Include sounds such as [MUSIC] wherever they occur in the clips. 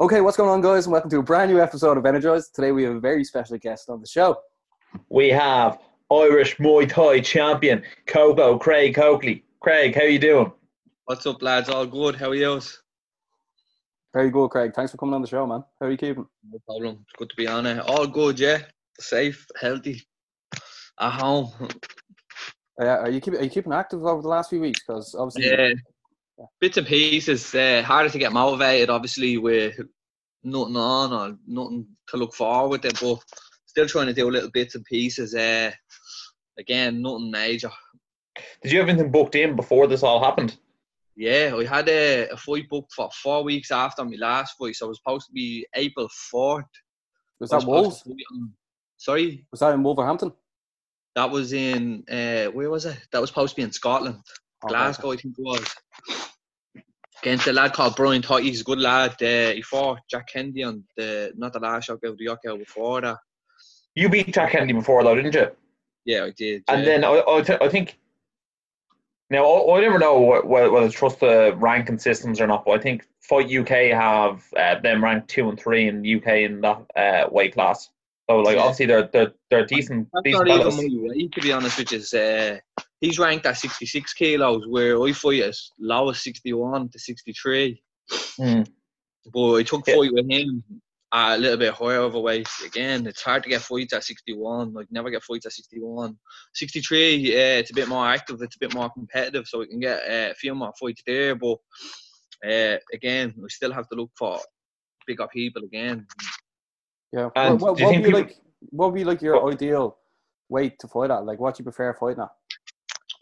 Okay, what's going on, guys, and welcome to a brand new episode of Energize. Today we have a very special guest on the show. We have Irish Muay Thai champion Coco Craig Coakley. Craig, how you doing? What's up, lads? All good? How are you? Very good, Craig. Thanks for coming on the show, man. How are you keeping? No problem. It's good to be on it. All good, yeah. Safe, healthy, at home. Uh, are you keeping Are you keeping active over the last few weeks? Because obviously, Yeah. Bits and pieces. Uh, harder to get motivated, obviously, with nothing on or nothing to look forward to, but still trying to do little bits and pieces. Uh, again, nothing major. Did you have anything booked in before this all happened? Yeah, I had a, a fight booked for four weeks after my last fight, so it was supposed to be April 4th. was I that supposed Wolves? on- Sorry, Was that in Wolverhampton? that was in, uh, where was it? That was supposed to be in Scotland. Okay. Glasgow, I think it was. Against a lad called Brian Totti, he's a good lad. Uh, he fought Jack Kennedy on the not the last knockout, the knockout before that. You beat Jack Kennedy before, though, didn't you? Yeah, I did. And yeah. then I, I, th- I think. Now, I, I never know whether, whether to trust the ranking systems or not, but I think Fight UK have uh, them ranked two and three in UK in that uh, weight class. So, like, Yeah. obviously, they're they're, they're decent. That's decent not even my weight, to be honest, which is uh, he's ranked at 66 kilos, where I fight as low as 61 to 63. Hmm. But I took Yeah. fight with him at a little bit higher overweight. Again, it's hard to get fights at 61. Like never get fights at 61. 63, yeah, it's a bit more active. It's a bit more competitive, so we can get uh, a few more fights there. But uh, again, we still have to look for bigger people again. Yeah. And what, what, do you what would be people- like? What would be like your ideal weight to fight at? Like, what do you prefer fighting at?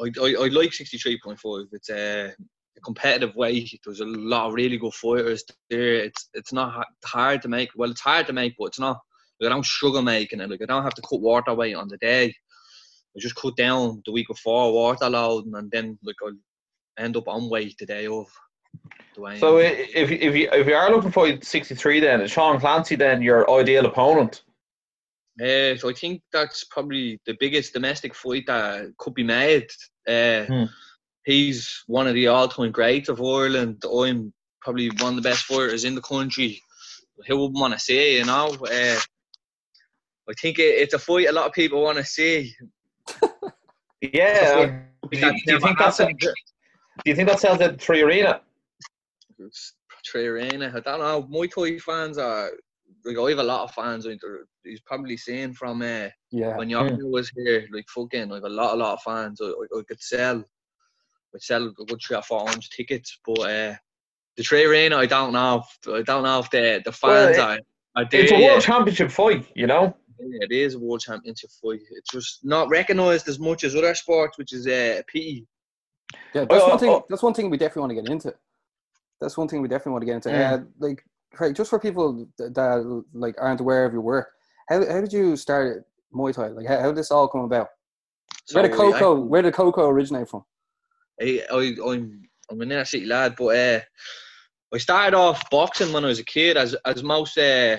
I, I, I like 63.5. It's a, uh, a competitive weight. There's a lot of really good fighters there. It's it's not hard to make. Well, it's hard to make, but it's not. Like, I don't struggle making it. Like I don't have to cut water weight on the day. I just cut down the week before water loading, and then like I'll end up on weight the day of. The way So, if if you if you are looking for 63, then Sean Clancy then your ideal opponent? Uh, so I think that's probably the biggest domestic fight that could be made. Uh, Hmm. He's one of the all-time greats of Ireland. I'm probably one of the best fighters in the country. Who wouldn't want to see? You know, uh, I think it, it's a fight a lot of people want to see. [LAUGHS] Yeah. Do you, do you think that's happened. do you think that sells at three arena? Arena. I don't know. Muay Thai fans are. Like, I have a lot of fans. like, He's probably saying from uh, Yeah. when York was here, like fucking, like a lot, a lot of fans. I, I, I could sell, I sell a good three or four hundred tickets, but uh, the 3Arena, I don't know. If, I don't know if the the Well, fans it- are are there. It's a world yet. championship fight, you know. Yeah, it is a world championship fight. It's just not recognised as much as other sports, which is uh, a pity. Yeah, that's Oh, one thing. oh. That's one thing we definitely want to get into. That's one thing we definitely want to get into. Mm. Uh, like, Craig, just for people that, that like aren't aware of your work, how how did you start Muay Thai? Like, how, how did this all come about? So where did I- Coco? where did Coco originate from? I, I, I'm I'm an inner city lad, but uh, I started off boxing when I was a kid, as as most uh,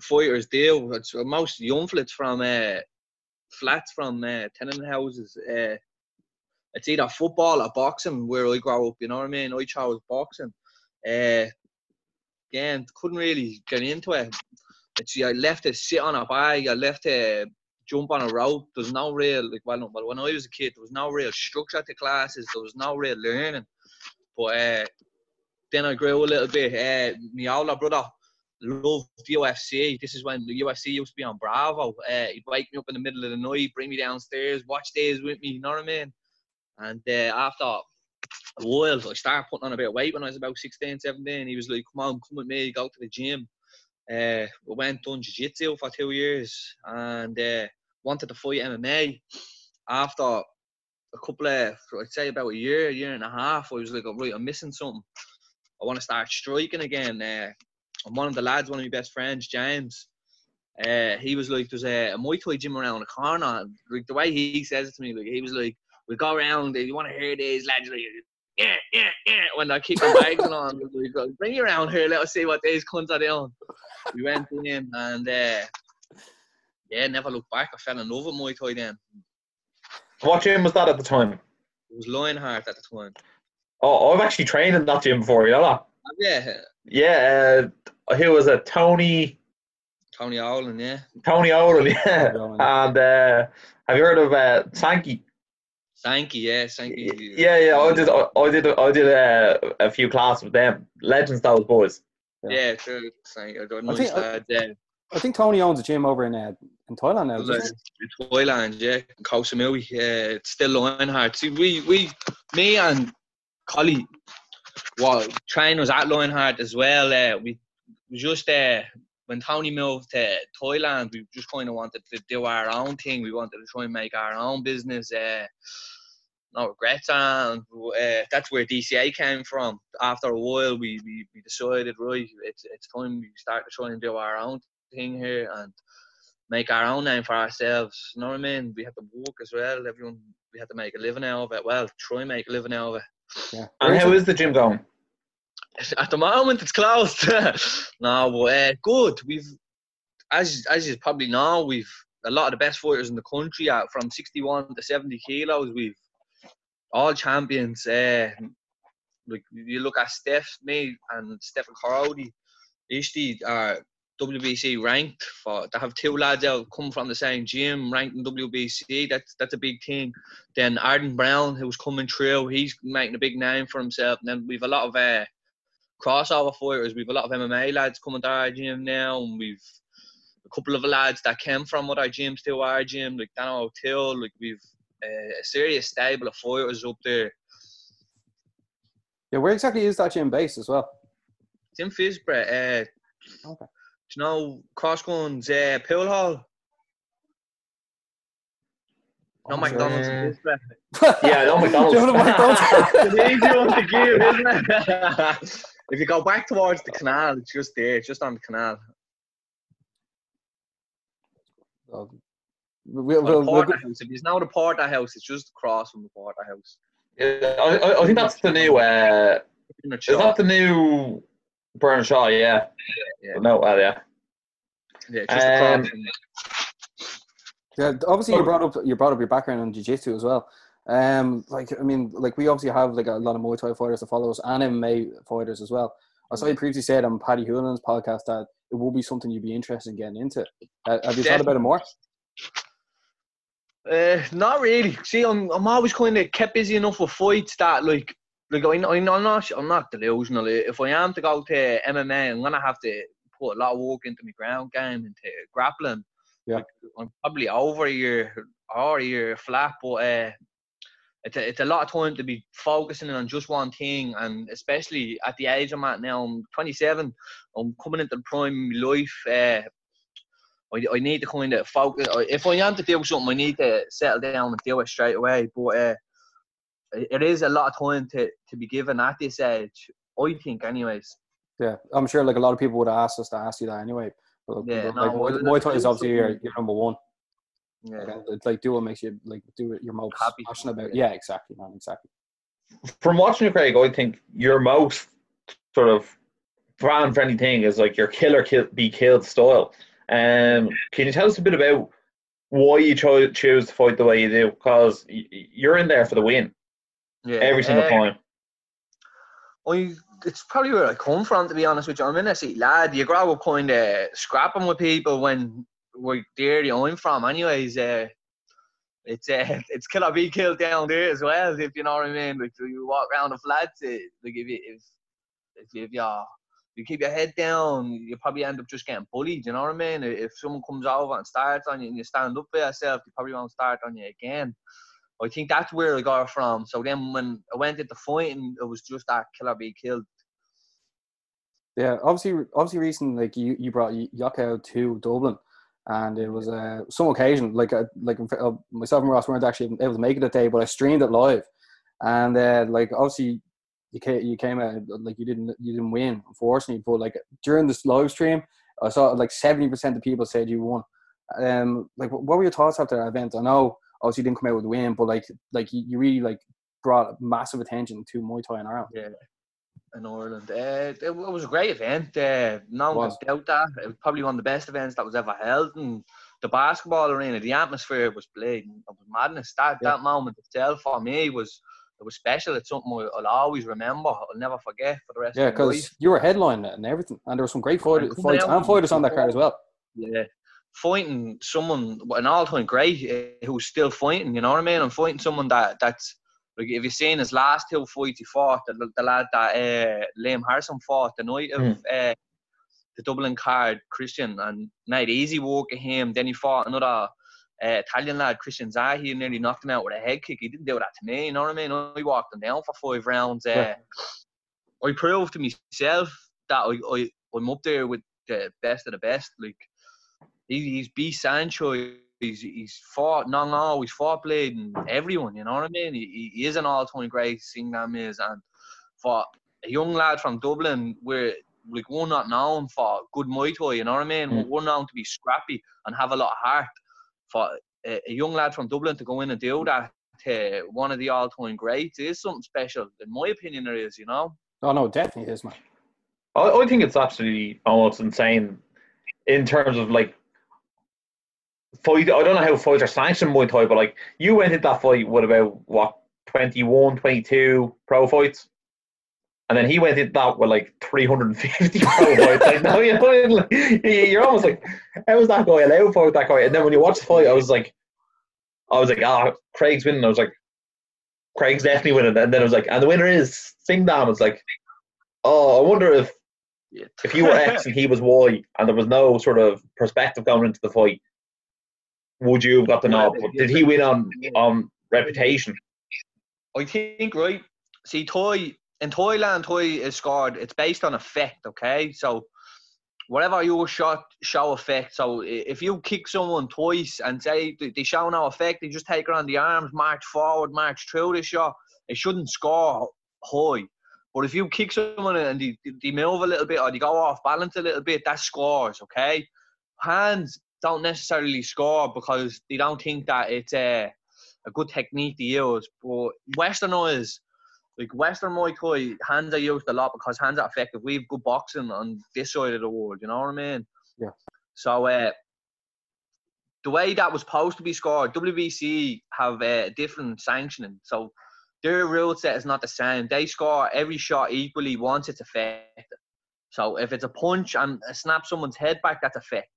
fighters do. It's, most young flits from uh, flats from uh, tenant houses. Uh, it's either football or boxing where I grew up. You know what I mean? I chose boxing. Uh, again, couldn't really get into it. It's I left to sit on a bag. I left to jump on a rope. There's no real like well, well when I was a kid, there was no real structure to classes. There was no real learning. But uh, then I grew a little bit. Uh, my older brother loved the UFC. This is when the UFC used to be on Bravo. Uh, he'd wake me up in the middle of the night, bring me downstairs, watch days with me. You know what I mean? And uh, after a while, I started putting on a bit of weight when I was about 16, 17. He was like, "Come on, come with me, go to the gym." Uh, we went on jiu-jitsu for two years and uh, wanted to fight MMA. After a couple of, I'd say about a year, year and a half, I was like, oh, right, I'm missing something. I want to start striking again. Uh, and one of the lads, one of my best friends, James, uh, he was like, there's a, a Muay Thai gym around the corner. Like the way he says it to me, like he was like, we go around, and you want to hear these lads, yeah, yeah, yeah, when I keep kicking bags and on, we go, bring you around here, let us see what these cunts are doing. We went in and uh, yeah, never looked back. I fell in love with Muay Thai then. What gym was that at the time? It was Lionheart at the time. Oh, I've actually trained in that gym before. You know that? Yeah, Yeah, uh, who was it? Tony Tony Owen, yeah. Tony Owen, [LAUGHS] yeah. Owen. And uh, have you heard of uh, Sankey? Sankey, yeah, Sankey. Yeah, yeah. I did. I, I did. I did uh, a few classes with them. Legends, those boys. Yeah, true. Sankey. I don't I think- Nice lad, yeah. I think Tony owns a gym over in uh, in Thailand now. doesn't he? Thailand, yeah, Koh Samui, yeah, it's still Lionheart. See, we, we, me and Collie, well, trainers at Lionheart as well. Uh, we, we just uh, when Tony moved to Thailand, we just kind of wanted to do our own thing. We wanted to try and make our own business. Uh, no regrets, and uh, that's where DCA came from. After a while, we, we, we decided, right, it's it's time we start to try and do our own thing here and make our own name for ourselves. You know what I mean? We had to work as well. Everyone, we had to make a living out of it. Well, try and make a living out of it. Yeah. And how is is the gym going? [LAUGHS] At the moment, it's closed. [LAUGHS] no, uh, good. We've, as as you probably know, we've a lot of the best fighters in the country at from 61 to 70 kilos. We've all champions. Uh, like you look at Steph, me, and Stephen Corody, Ishti are WBC ranked. For to have two lads out come from the same gym, ranked in WBC, that's that's a big thing. Then Arden Brown, who's coming through, he's making a big name for himself. And then we've a lot of uh, crossover fighters. We've a lot of MMA lads coming to our gym now, and we've a couple of lads that came from other gyms to our gym, like Dan O'Till. Like we've uh, a serious stable of fighters up there. Yeah, where exactly is that gym based as well? It's in Phibsborough. Uh, Okay. Do you know Crossguns uh, Pool Hall? No Oh, McDonald's sure. in Phibsborough. Yeah, no [LAUGHS] McDonald's. Do you know what McDonald's- [LAUGHS] it's an easy one to give, isn't it? [LAUGHS] if you go back towards the canal, it's just there, it's just on the canal. We'll, we'll, the we'll, Porterhouse. If you know the Porterhouse, it's just across from the Porterhouse. Yeah, I, I, I think that's the new. Uh, is that the new Bernard Shaw? Yeah. Yeah. No. Well, yeah. Yeah, just Um, from Yeah, obviously you brought up you brought up your background in jiu-jitsu as well. Um, like I mean, like we obviously have like a lot of Muay Thai fighters to follow us and MMA fighters as well. I saw you previously said on Paddy Holohan's podcast that it will be something you'd be interested in getting into. Uh, have you thought about it more? Uh, not really. See, I'm I'm always kind of kept busy enough with fights that like like I, I'm not I'm not delusional. If I am to go to MMA, I'm gonna have to put a lot of work into my ground game into grappling. Yeah. Like, I'm probably over a year or a year flat, but uh, it's a, it's a lot of time to be focusing on just one thing, and especially at the age I'm at now, I'm 27. I'm coming into the prime of my life. Uh, I, I need to kind of focus. If I am to do something, I need to settle down and do it straight away. But uh, it is a lot of time to, to be given at this age. I think, anyways. Yeah, I'm sure like a lot of people would have asked us to ask you that anyway. But, Yeah, but, no, like, Muay- Muay Thai is obviously your, something- your number one. Yeah. Like, it's like do what makes you like do it you're most Happy. passionate about. Yeah, exactly, man, exactly. From watching you, Craig, I think your most sort of brand friendly thing is like your killer kill, be killed style. Um, can you tell us a bit about why you cho- choose to fight the way you do? Because y- y- you're in there for the win yeah. every single Uh, time. I, it's probably where I come from, to be honest with you. I'm in a city lad. You grow up kind of scrapping with people when the area I'm from. Anyways, uh, it's uh, [LAUGHS] it's kill or be killed down there as well. If you know what I mean. Like you walk around the flats, uh, like if you if if, if you you keep your head down, you probably end up just getting bullied. You know what I mean? If someone comes over and starts on you and you stand up for yourself, they probably won't start on you again. I think that's where I got it from. So then when I went into fighting, it was just that kill or be killed. Yeah, obviously, obviously, recently, like you, you brought Yokkao to Dublin, and it was uh, some occasion. Like, uh, like uh, myself and Ross weren't actually able to make it that day, but I streamed it live, and uh, like obviously, you came, you came out like you didn't, you didn't win, unfortunately. But like during this live stream, I saw like seventy percent of people said you won. Um, like, what were your thoughts after that event? I know obviously you didn't come out with a win, but like, like you, you really like brought massive attention to Muay Thai in Ireland. Yeah. In Ireland, uh, it, it was a great event. Uh, no one can doubt that. It was probably one of the best events that was ever held. And the basketball arena, the atmosphere was bleeding. It was madness. That Yeah. that moment itself for me was it was special. It's something I'll, always remember. I'll never forget for the rest Yeah, of my life. because you were headlining and everything, and there were some great fight, And coming fights and fighters on that card as well. Yeah. Fighting someone, an all time great uh, who's still fighting, you know what I mean? I'm fighting someone that that's like if you've seen his last two fights he fought, the, the lad that uh, Liam Harrison fought the night of uh, the Dublin card, Christian, and made easy work of him. Then he fought another uh, Italian lad, Christian Zahi, he nearly knocked him out with a head kick. He didn't do that to me, you know what I mean? I walked him down for five rounds. Uh, Yeah. I proved to myself that I, I, I'm up there with the best of the best. Like, he, he's beat Saenchai. He's he's fought no no. He's fought Blade and everyone. You know what I mean? He, he is an all time great. Singdam is and for a young lad from Dublin, we're like we're not known for good Muay Thai. You know what I mean? Mm. We're known to be scrappy and have a lot of heart. For a, a young lad from Dublin to go in and do that to one of the all time greats is something special. In my opinion, there is. You know. Oh no, definitely is, man. I, I think it's absolutely almost insane in terms of like fight. I don't know how fights are sanctioned Thai, but like you went into that fight with about what 21, 22 pro fights. And then he went into that with like 350 [LAUGHS] pro fights. Like, no, you know, like, you're almost like, how was that guy allowed fight that guy? And then when you watch the fight, I was like, I was like, ah, Craig's winning. I was like, Craig's definitely winning. And then I was like, and the winner is Singdam. It's like, oh, I wonder if if you were [LAUGHS] X and he was Y, and there was no sort of perspective going into the fight, would you have got the nod? But did he win on on reputation? I think right. See, toy in Thailand, toy is scored. It's based on effect. Okay, so whatever your shot show effect. So if you kick someone twice and say they- they show no effect, they just take her on the arms, march forward, march through the shot. It shouldn't score high. But if you kick someone and they, they move a little bit or they go off balance a little bit, that scores. Okay, hands don't necessarily score because they don't think that it's a a good technique to use. But Westerners, like Western Muay Thai, hands are used a lot because hands are effective. We have good boxing on this side of the world, you know what I mean? Yeah. So uh, the way that was supposed to be scored, WBC have uh, different sanctioning. So their rule set is not the same. They score every shot equally once it's effective. So if it's a punch and snap someone's head back, that's effect.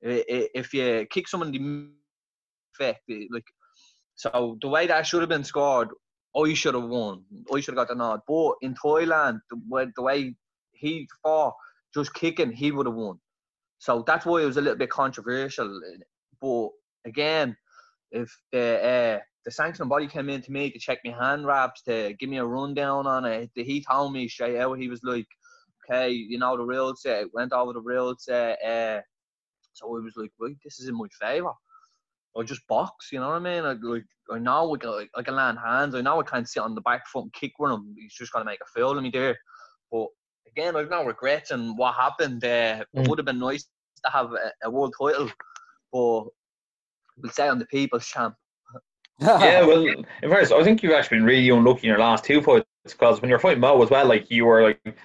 If you kick someone in the effect, like so the way that should have been scored, I should have won. I should have got the nod. But in Thailand, the way, the way he fought, just kicking, he would have won. So that's why it was a little bit controversial. But again, if the uh, the sanctioning body came in to me to check my hand wraps, to give me a rundown on it, he told me straight out, he was like, okay, you know, the real set, went over the real set. Uh, so I was like, right, this is in my favour. I just box, you know what I mean? I, like, I know I can, I can land hands. I know I can't sit on the back foot and kick with him. He's just going to make a fool of me there. But again, I've no regrets and what happened. Uh, It Mm. would have been nice to have a, a world title, but we'll say on the people's champ. [LAUGHS] yeah, well, in fairness, I think you've actually been really unlucky in your last two fights because when you're fighting Mo as well, like you were like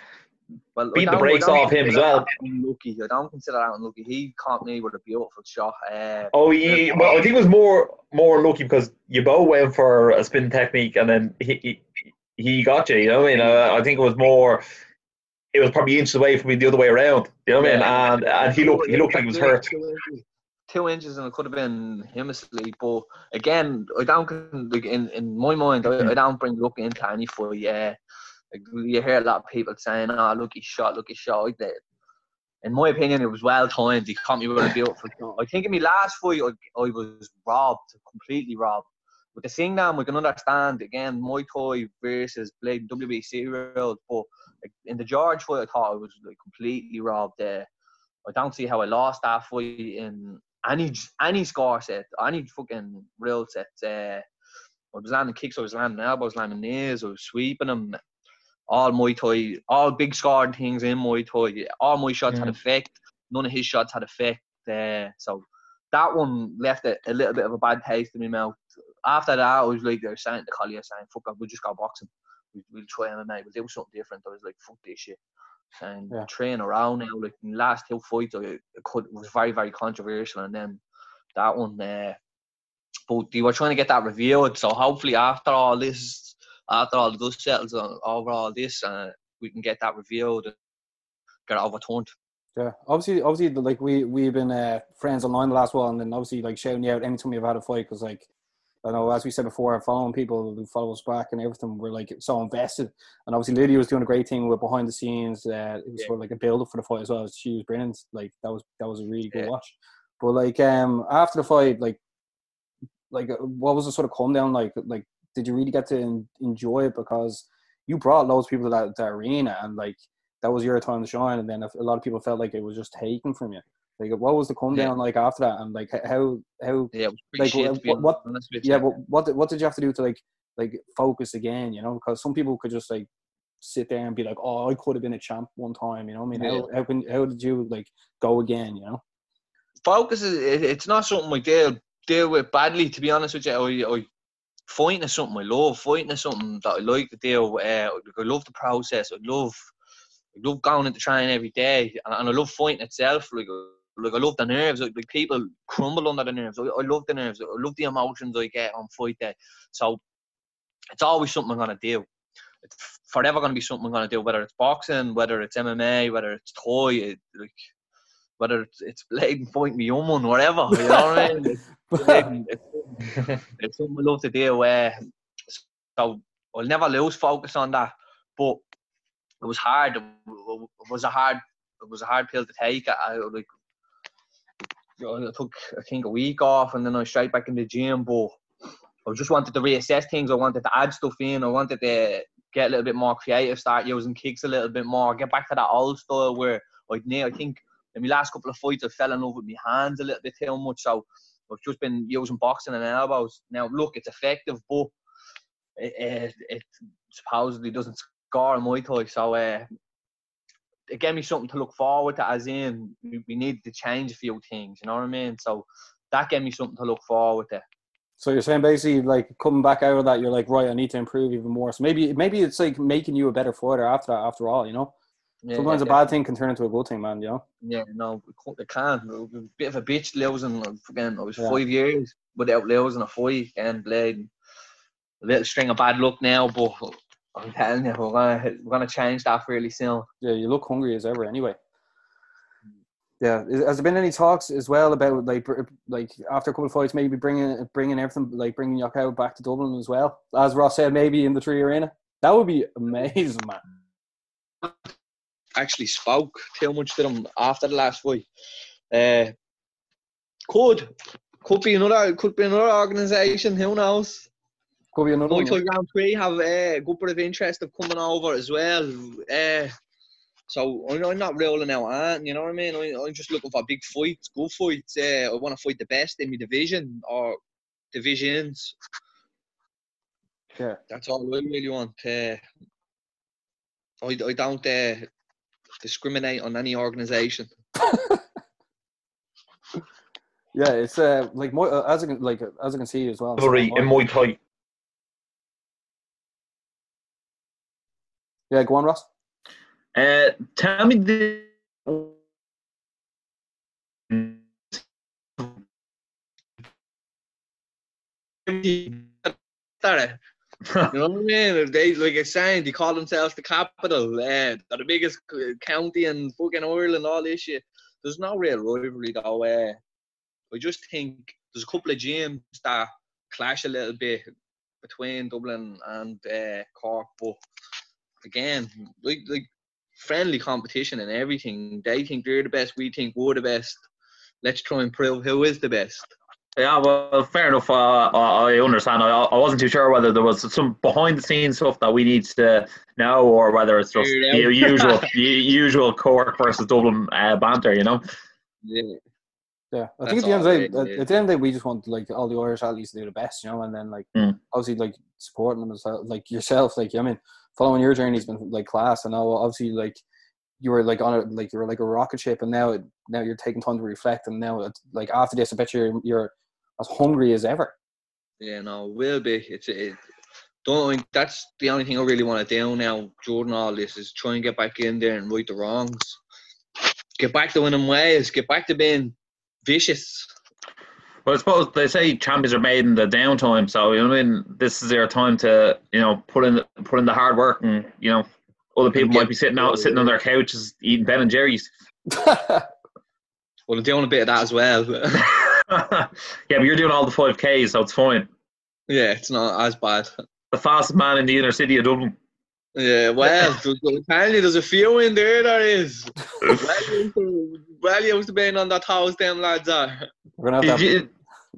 Well, Beat the brakes off him as well. Unlucky. I don't consider that unlucky. He caught me with a beautiful shot. Uh, Oh, yeah. Well, I think it was more more unlucky because you both went for a spin technique and then he he, he got you. You know what I mean? Uh, I think it was more. It was probably inches away from me the other way around. You know what I mean? And and he looked he looked like he was hurt. Two inches, and it could have been him asleep. But again, I don't in, in my mind. I, I don't bring luck into any fight. Yeah, like, you hear a lot of people saying, "Oh, look, he shot, look, he shot." I. In my opinion, it was well timed. He caught me with a [LAUGHS] beautiful shot. I think in my last fight, I, I was robbed, completely robbed. With the thing now, we can understand again, Muay Thai versus Blade WBC rules, but in the George fight, I thought I was like completely robbed there. I don't see how I lost that fight in any any score set, any fucking real set. Uh, I was landing kicks, I was landing elbows, landing knees, I was sweeping them. All Muay Thai, all big scoring things in Muay Thai. All my shots had Mm. effect. None of his shots had effect. Uh, so that one left a, a little bit of a bad taste in my mouth. After that, I was like, they're saying to Collier saying, "Fuck we'll just go boxing. We, we'll try MMA. We'll do something different." I was like, "Fuck this shit." And Yeah. train around now. Like in the last two fights, I, it could was very very controversial, and then that one. Uh, but they were trying to get that reviewed. So hopefully, after all this, after all the dust settles on over all this, uh, we can get that revealed and get it overturned. Yeah, obviously, obviously, like we we've been uh, friends online the last while, and then obviously like shouting you out anytime you've had a fight because like I know as we said before, following people who follow us back and everything, we're like so invested. And obviously, Lydia was doing a great thing with behind the scenes. Uh, it was Yeah. sort of like a build up for the fight as well. She was brilliant. Like that was that was a really good Yeah. watch. But like um after the fight, like like uh, what was the sort of calm down like? Like did you really get to en- enjoy it because you brought loads of people to that, that arena and like that was your time to shine, and then a lot of people felt like it was just taken from you. Like, what was the come Yeah. down like after that, and like how how Yeah, it was pretty Like, shit, to be what- what- yeah, but what did, what did you have to do to like like focus again? You know, because some people could just like sit there and be like, "Oh, I could have been a champ one time." You know, I mean, how how, can, how did you like go again? You know, focus is it, it's not something we deal deal with badly. To be honest with you, I, I fighting is something I love. Fighting is something that I like to with. Uh, I love the process. I love I love going into training every day, and, and I love fighting itself. Like like I love the nerves. Like, like people crumble under the nerves. I, I love the nerves. I love the emotions I get on fight day. So it's always something I'm gonna do. It's forever gonna be something I'm gonna do. Whether it's boxing, whether it's MMA, whether it's toy, it, like whether it's, it's blade and fighting me young whatever. You know what I mean? It's, [LAUGHS] it's, it's, it's something I love to do. Where so I'll never lose focus on that. But it was hard. It was a hard. It was a hard pill to take. I like. I took I think a week off and then I was straight back in the gym. But I just wanted to reassess things. I wanted to add stuff in. I wanted to get a little bit more creative, start using kicks a little bit more, get back to that old style where I'd ne- I think in my last couple of fights I fell in love with my hands a little bit too much. So I've just been using boxing and elbows. Now look, it's effective, but it, it, it supposedly doesn't score in Muay. So uh, it gave me something to look forward to. As in, we, we to change a few things. You know what I mean? So that gave me something to look forward to. so you're saying basically like coming back out of that, you're like, right, I need to improve even more. So maybe maybe it's like making you a better fighter after that. After all, you know, Yeah, sometimes a bad thing can turn into a good thing, man. You know. Yeah, no, it ca- it can. A bit of a bitch losing. Again, it was Yeah. five years without losing a fight and blade. A little string of bad luck now, but I'm telling you, we're gonna we're gonna change that fairly soon. Yeah, you look hungry as ever. Anyway. Mm. Yeah, has there been any talks as well about like like after a couple of fights, maybe bringing bringing everything like bringing Yokkao back to Dublin as well? As Ross said, maybe in the 3Arena. That would be amazing, man. [LAUGHS] Actually, spoke too much to them after the last fight. Uh, could could be another could be another organisation. Who knows? Could be another Muay one. Thai Grand Prix have uh, a good bit of interest of coming over as well. Uh, so I'm, not ruling out Ant, you know what I mean? I, I'm just looking for big fights, good fights. Uh, I want to fight the best in my division or divisions. Yeah. That's all I really want. Uh, I, I don't uh, discriminate on any organisation. [LAUGHS] Yeah, it's uh like Muay- uh, as I can like as I can see as well. Rivalry in Muay Thai. Yeah, go on, Ross. Uh, tell me the. Sorry. You know what I mean? They like I saying they call themselves the capital, uh, they're the biggest county in fucking Ireland, all this shit. There's no real rivalry though. Uh, I just think there's a couple of gyms that clash a little bit between Dublin and uh, Cork, but again, like like friendly competition and everything. They think they're the best, we think we're the best. Let's try and prove who is the best. Yeah, well, fair enough. Uh, I I understand. I, I wasn't too sure whether there was some behind the scenes stuff that we need to know, or whether it's just Figure it the usual, [LAUGHS] the usual Cork versus Dublin uh, banter. You know. Yeah. Yeah, I That's think at the end of the day, at, at the end of the day, we just want like all the Irish athletes to do the best, you know, and then like Mm. obviously like supporting them as well, like yourself, like I mean, following your journey has been like class, and now obviously like you were like on a like you were like a rocket ship, and now now you're taking time to reflect, and now like after this, I bet you're you're as hungry as ever. Yeah, no, it will be. It's it. Don't think that's the only thing I really want to do now. Jordan, all this is try and get back in there and right the wrongs. Get back to winning ways. Get back to being vicious. Well, I suppose they say champions are made in the downtime, so you know I mean. This is their time to you know put in put in the hard work, and you know other people might be sitting out sitting on their couches eating Ben and Jerry's. [LAUGHS] Well, I'm doing a bit of that as well. [LAUGHS] [LAUGHS] yeah, but you're doing all the five Ks, so it's fine. yeah, it's not as bad. The fastest man in the inner city of Dublin. Yeah, well, [LAUGHS] apparently there's a few in there. There is. well, used to- well used to being on that house, them lads are. we're gonna have to have, you,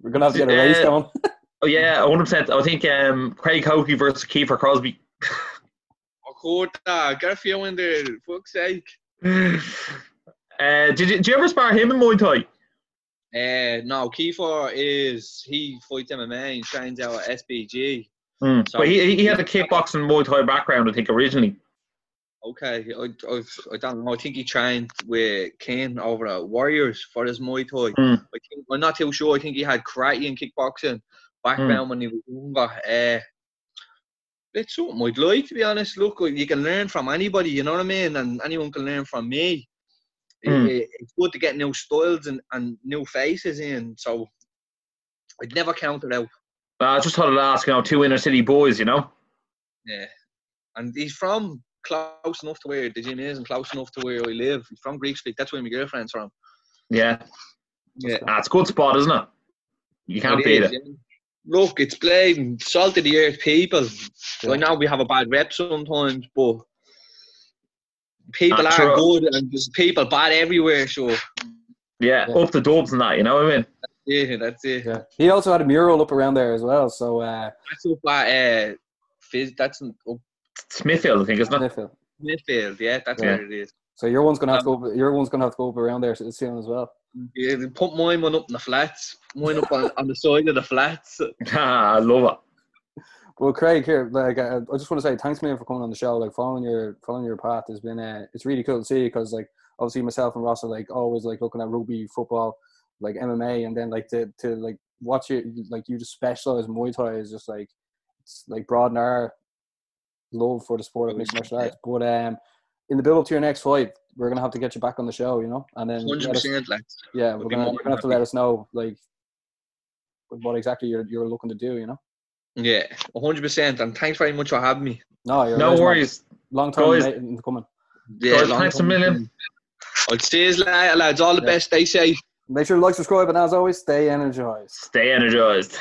we're gonna have to get a race Uh, going. [LAUGHS] oh yeah, hundred percent. I think um, Craig Coakley versus Kiefer Crosby. Of course, uh, get a few in there. Fuck's sake. [SIGHS] Uh, did you did you ever spar him in Muay Thai? Uh, no, Kiefer is he fights MMA and trains out at SBG. Mm. So- but he he had a kickboxing Muay Thai background, I think, originally. Okay, I, I, I don't know. I think he trained with Kane over at Warriors for his Muay Thai. Mm. I think, I'm not too sure. I think he had karate and kickboxing background when he was younger. Uh, it's something I'd like, to be honest. Look, you can learn from anybody, you know what I mean? And anyone can learn from me. Mm. it- it's good to get new styles and, and new faces in. So I'd never count it out. Uh, I just thought I'd ask, you know, two inner city boys, you know. Yeah. And he's from close enough to where the gym is and close enough to where I live. He's from Greek Street. That's where my girlfriend's from. Yeah, Yeah. ah, it's a good spot, isn't it? You can't It beat is, it. yeah. Look, it's blame salt of the earth people. Yeah. I know we have a bad rep sometimes, but people are true. good and there's people bad everywhere. So Yeah, Yeah. up the dubs and that, you know what I mean? yeah, that's it. Yeah, he also had a mural up around there as well. So uh, That's up at uh, Fizz. That's in up Smithfield, I think, isn't it? Smithfield. Smithfield. Yeah, that's Yeah. where it is. So your one's gonna have to go. Up, your one's gonna have to go up around there soon as well. Yeah, put mine one up in the flats. Mine up on, on the side of the flats. [LAUGHS] Ah, I love it. Well, Craig, here, like, uh, I just want to say thanks, man, for coming on the show. Like, following your following your path has been, uh, it's really cool to see because, like, obviously myself and Ross are like always like looking at rugby, football, like MMA, and then like to to like watch it, like you just specialize in Muay Thai is just like it's like broaden our love for the sport of mixed martial arts. But um, in the build up to your next fight, we're gonna have to get you back on the show, you know, and then Hundred percent, yeah, we're gonna, you're gonna have to let us know like what exactly you're you're looking to do, you know. Yeah, hundred percent. And thanks very much for having me. No, you're No right, man. worries. Long time Guys- in coming. Yeah, Guys, long thanks a million. I'll see you later, lads. All the Yeah. best. Stay safe. Make sure to like, subscribe, and as always, stay energized. Stay energized.